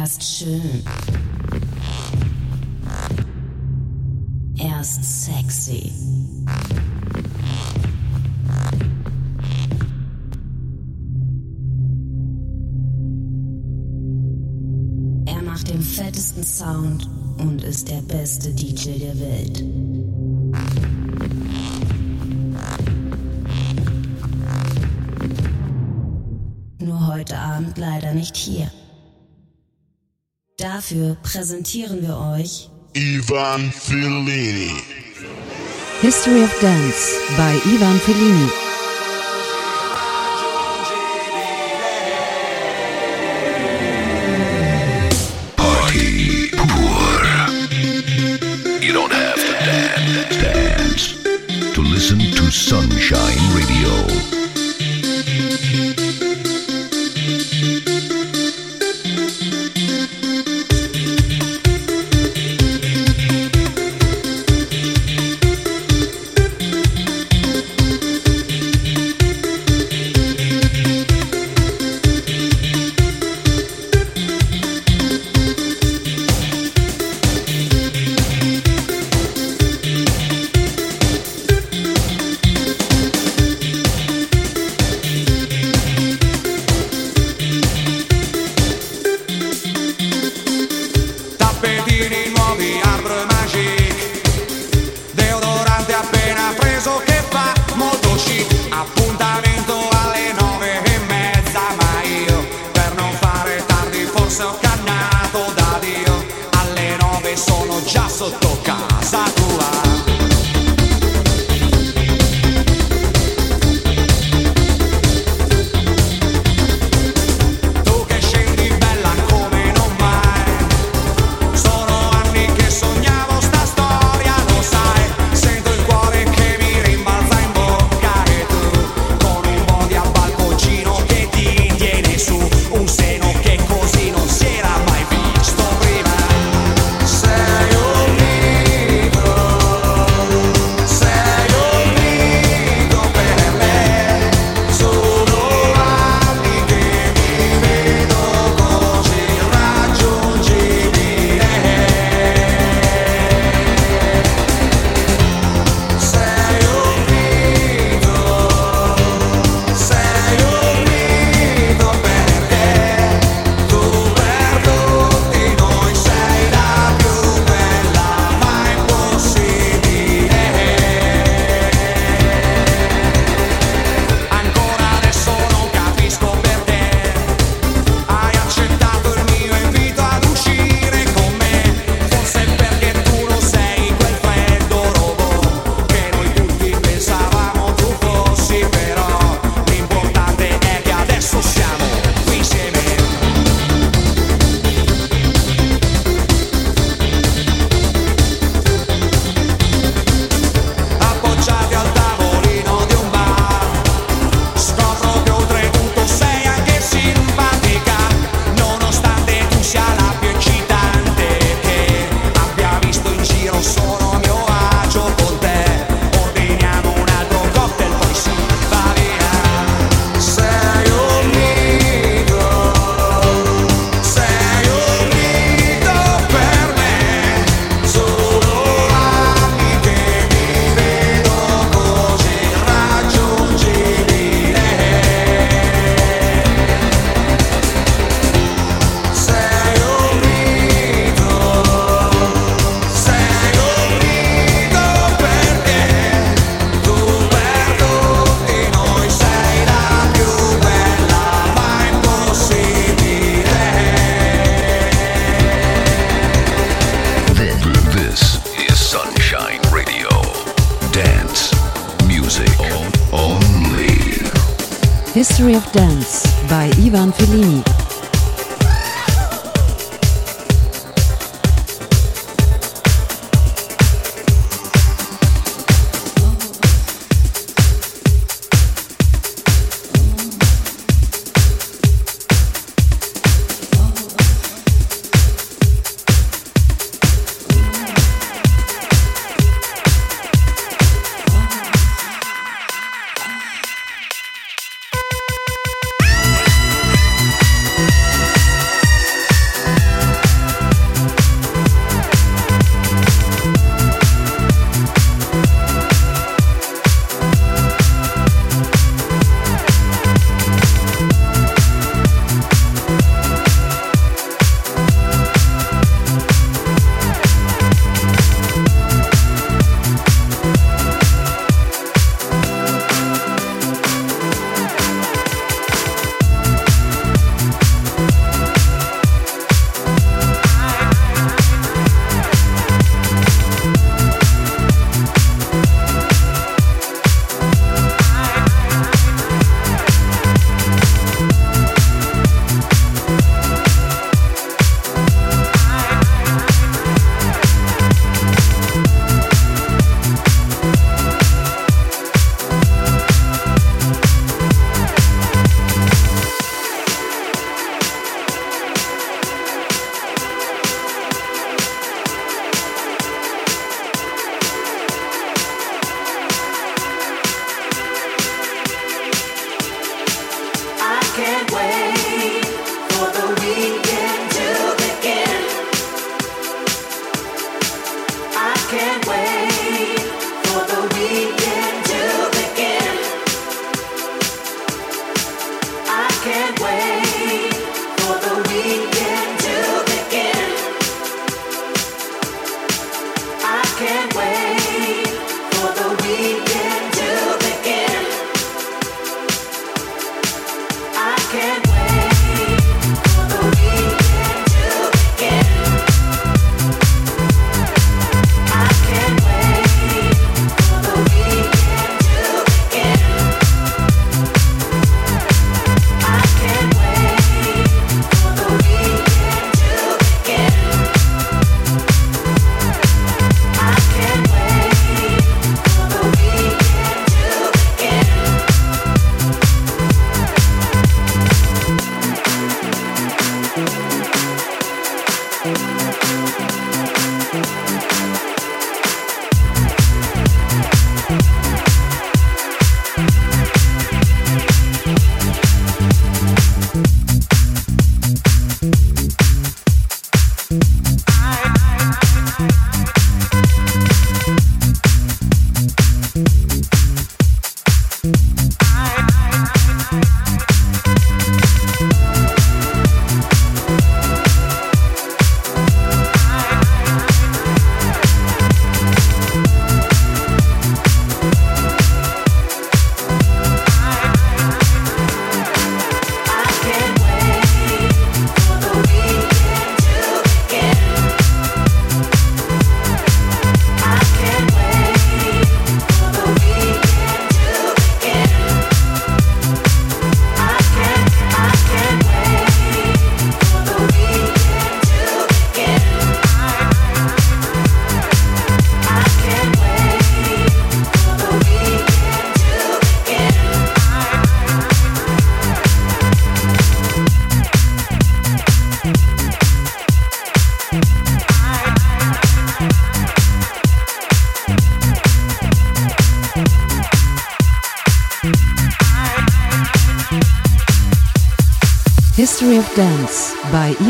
Erst schön. Erst sexy. Er macht den fettesten Sound und ist der beste DJ der Welt. Nur heute Abend leider nicht hier. Dafür präsentieren wir euch Ivan Fellini. History of Dance bei Ivan Fellini.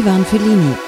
Ivan Fellini.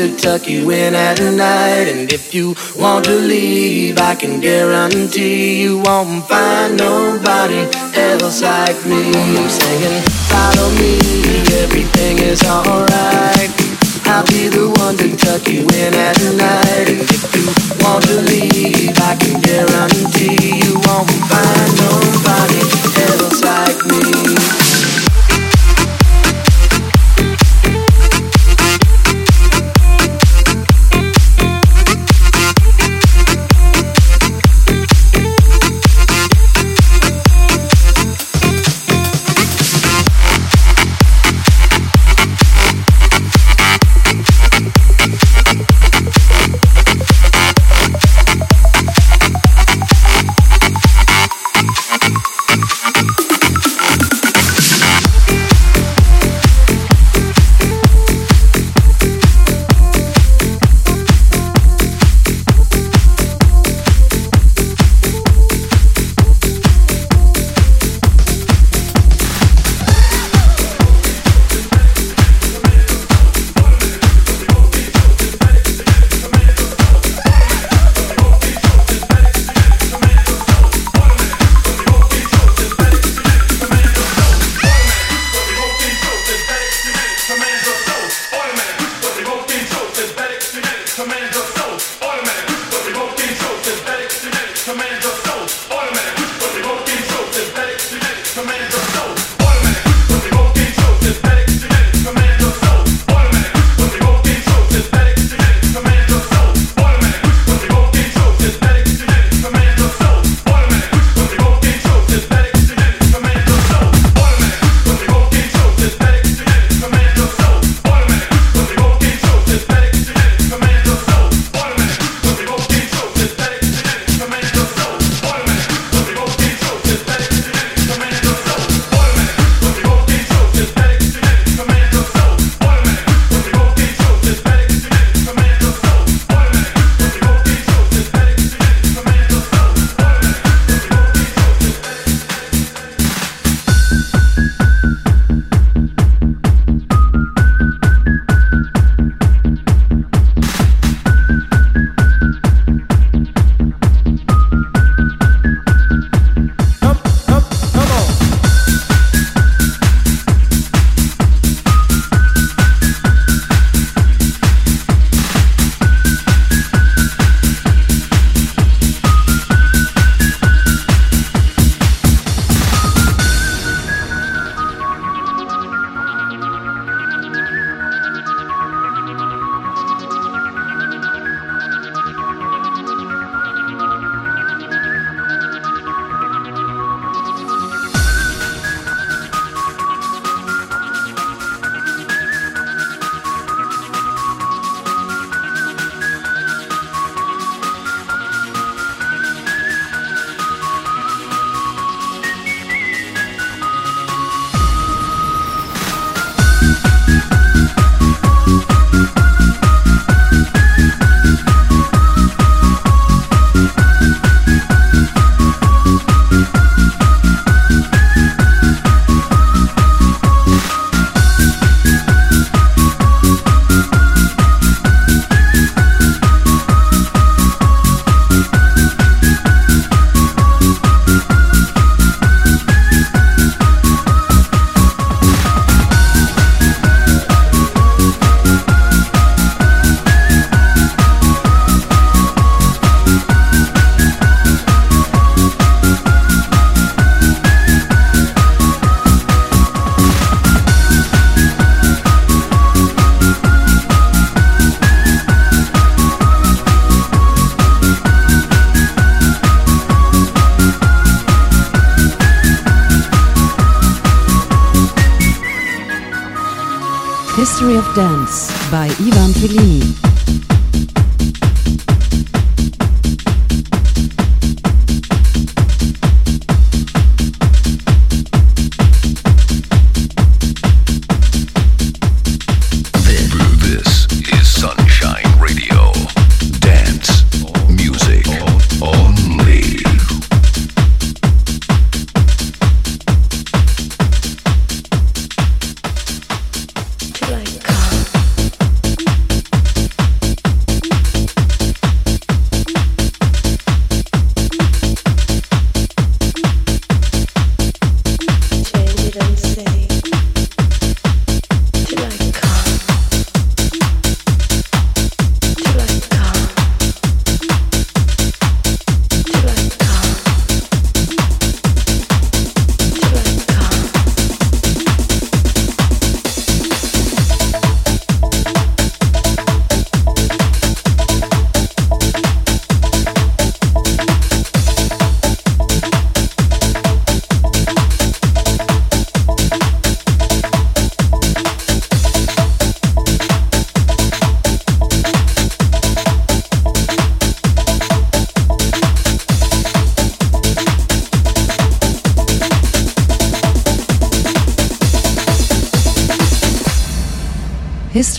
Tuck you in at night. And if you want to leave, I can guarantee you won't find nobody else like me. I'm saying, follow me, everything is alright. I'll be the one to tuck you in at night. And if you want to leave, I can guarantee you won't find nobody else like me.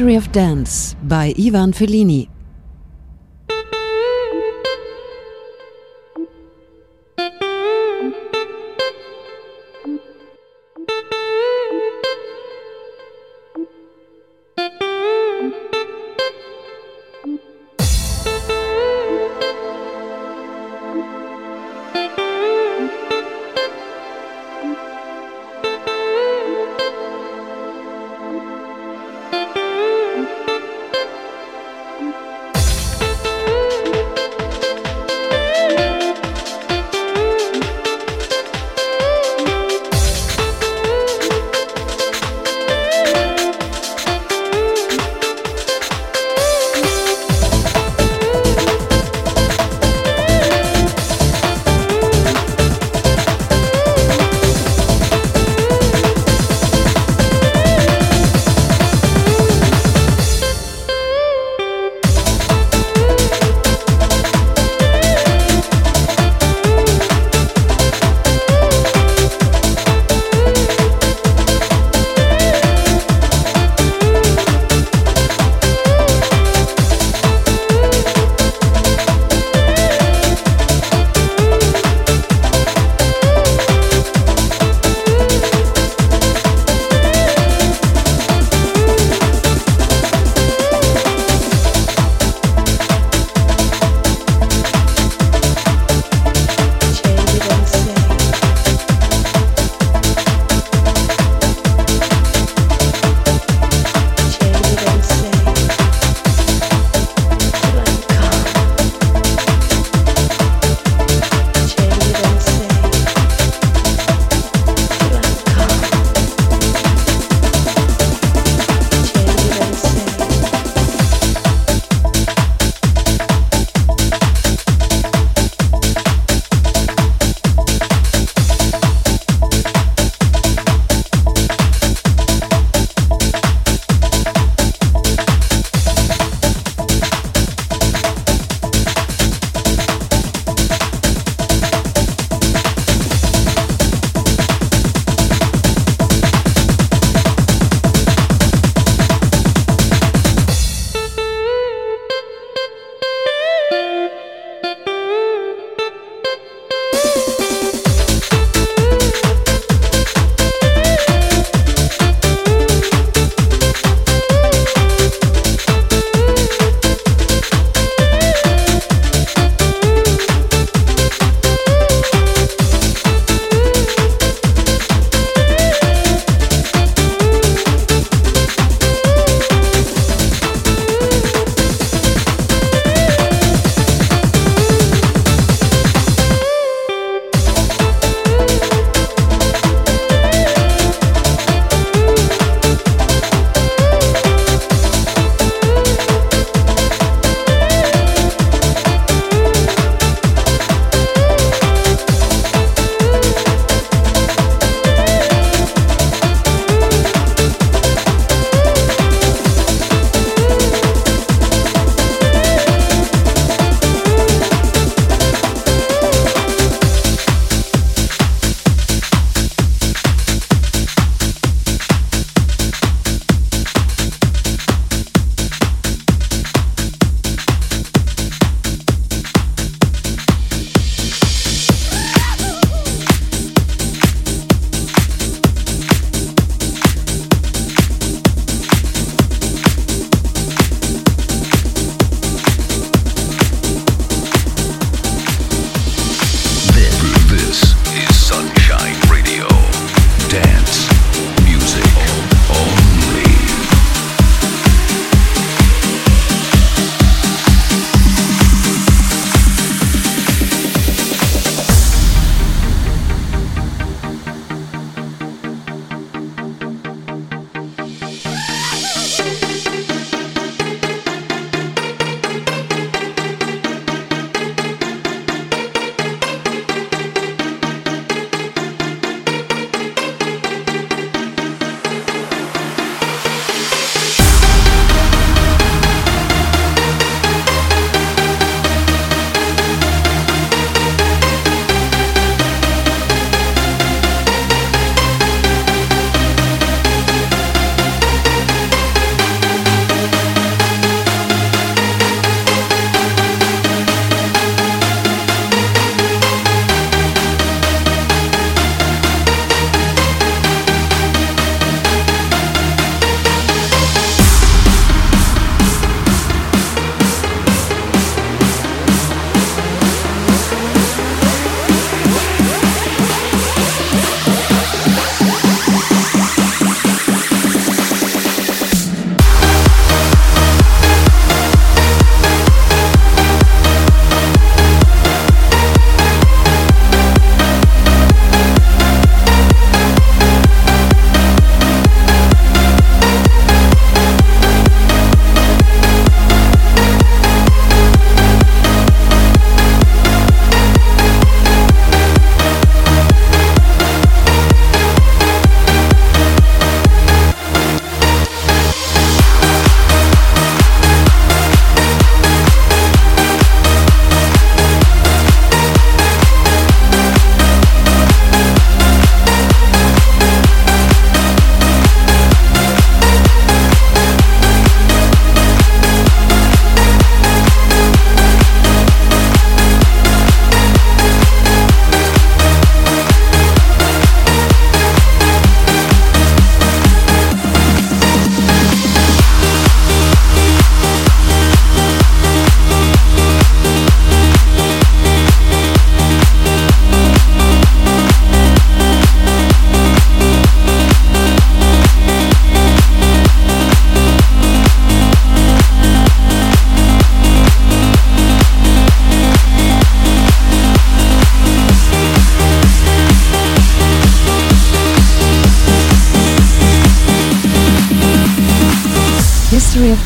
History of Dance by Ivan Fellini.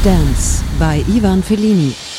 Dance by Ivan Fellini.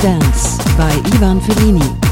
Dance by Ivan Fellini.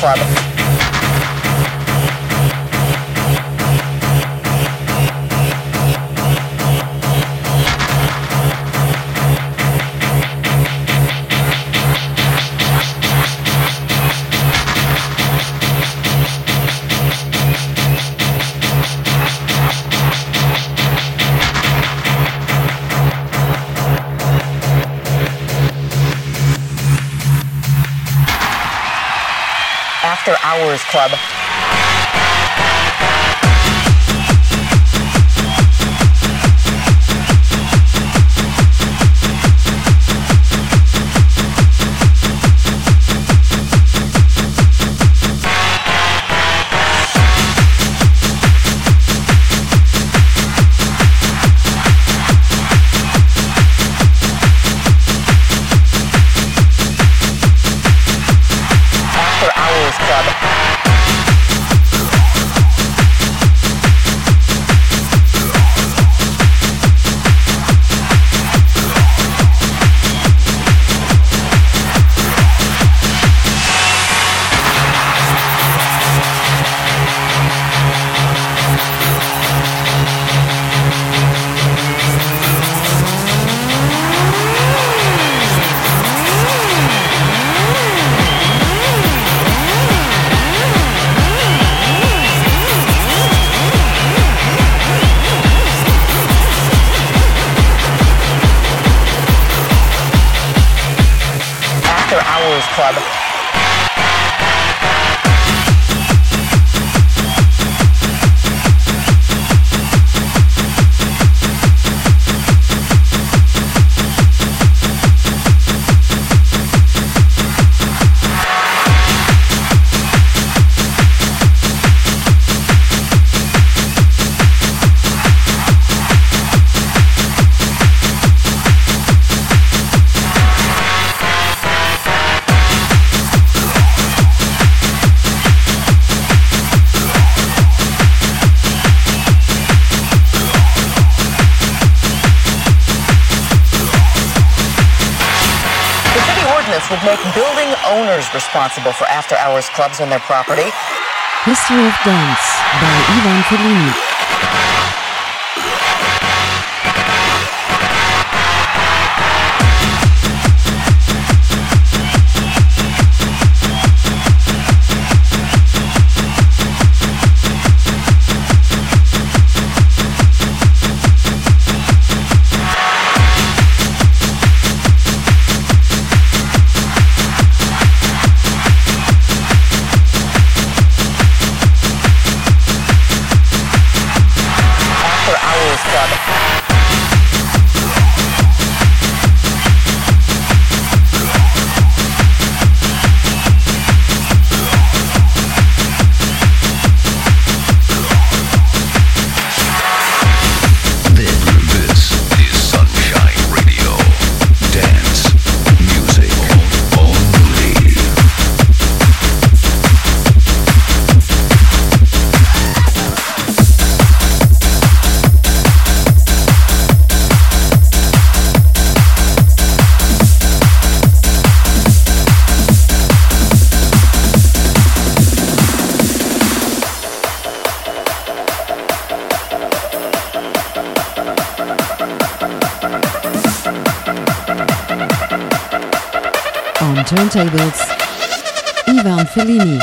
Problem. Canada. owners responsible for after hours clubs on their property. History of Dance by Ivan Fellini. Turntables. Ivan Fellini.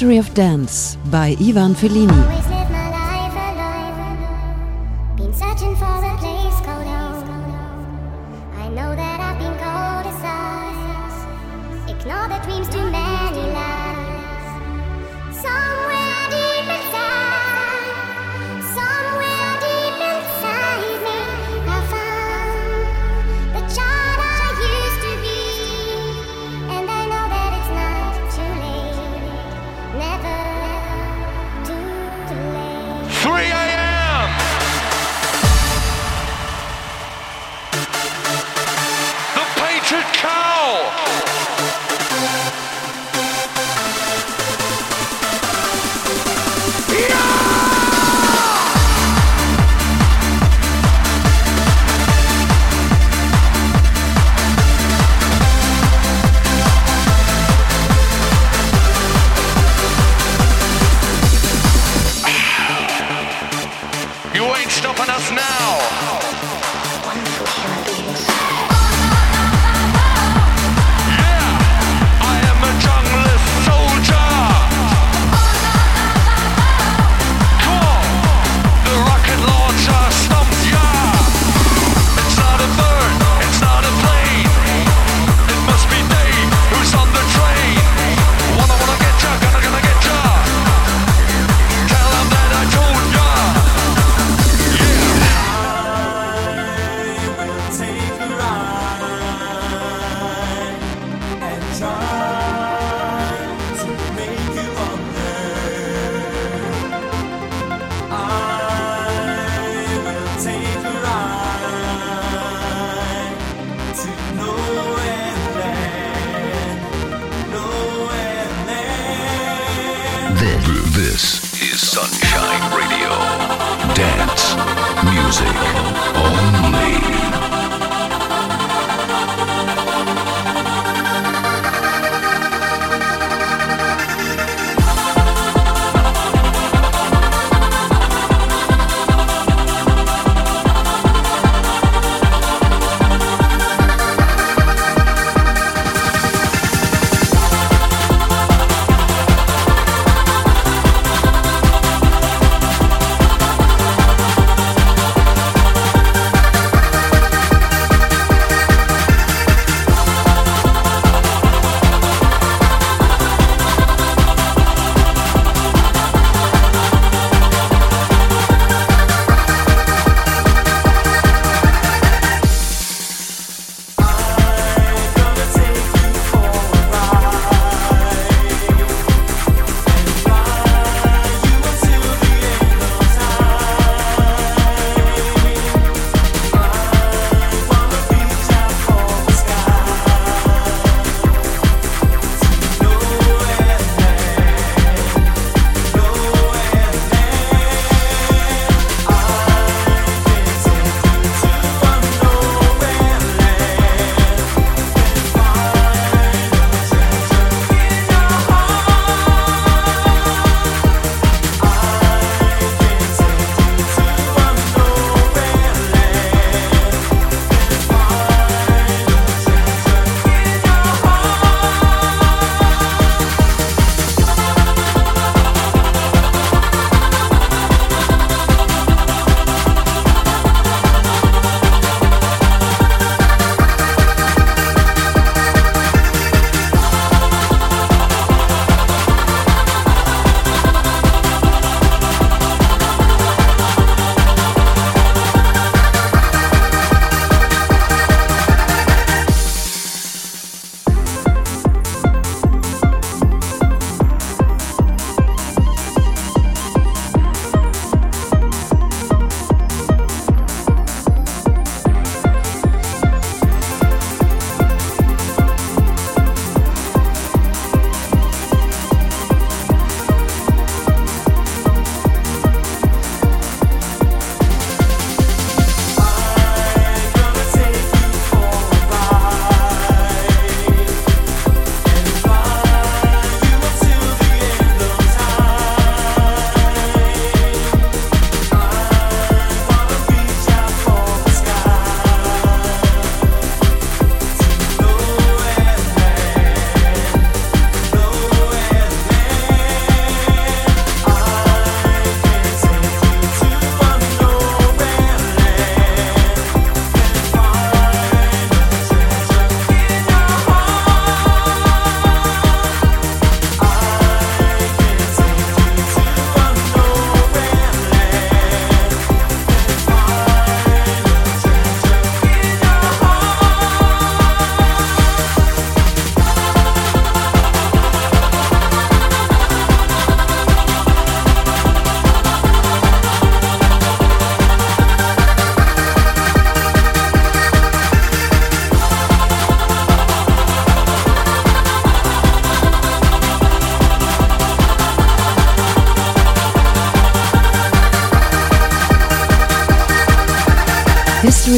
History of Dance by Ivan Fellini.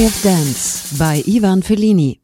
History of Dance by Ivan Fellini.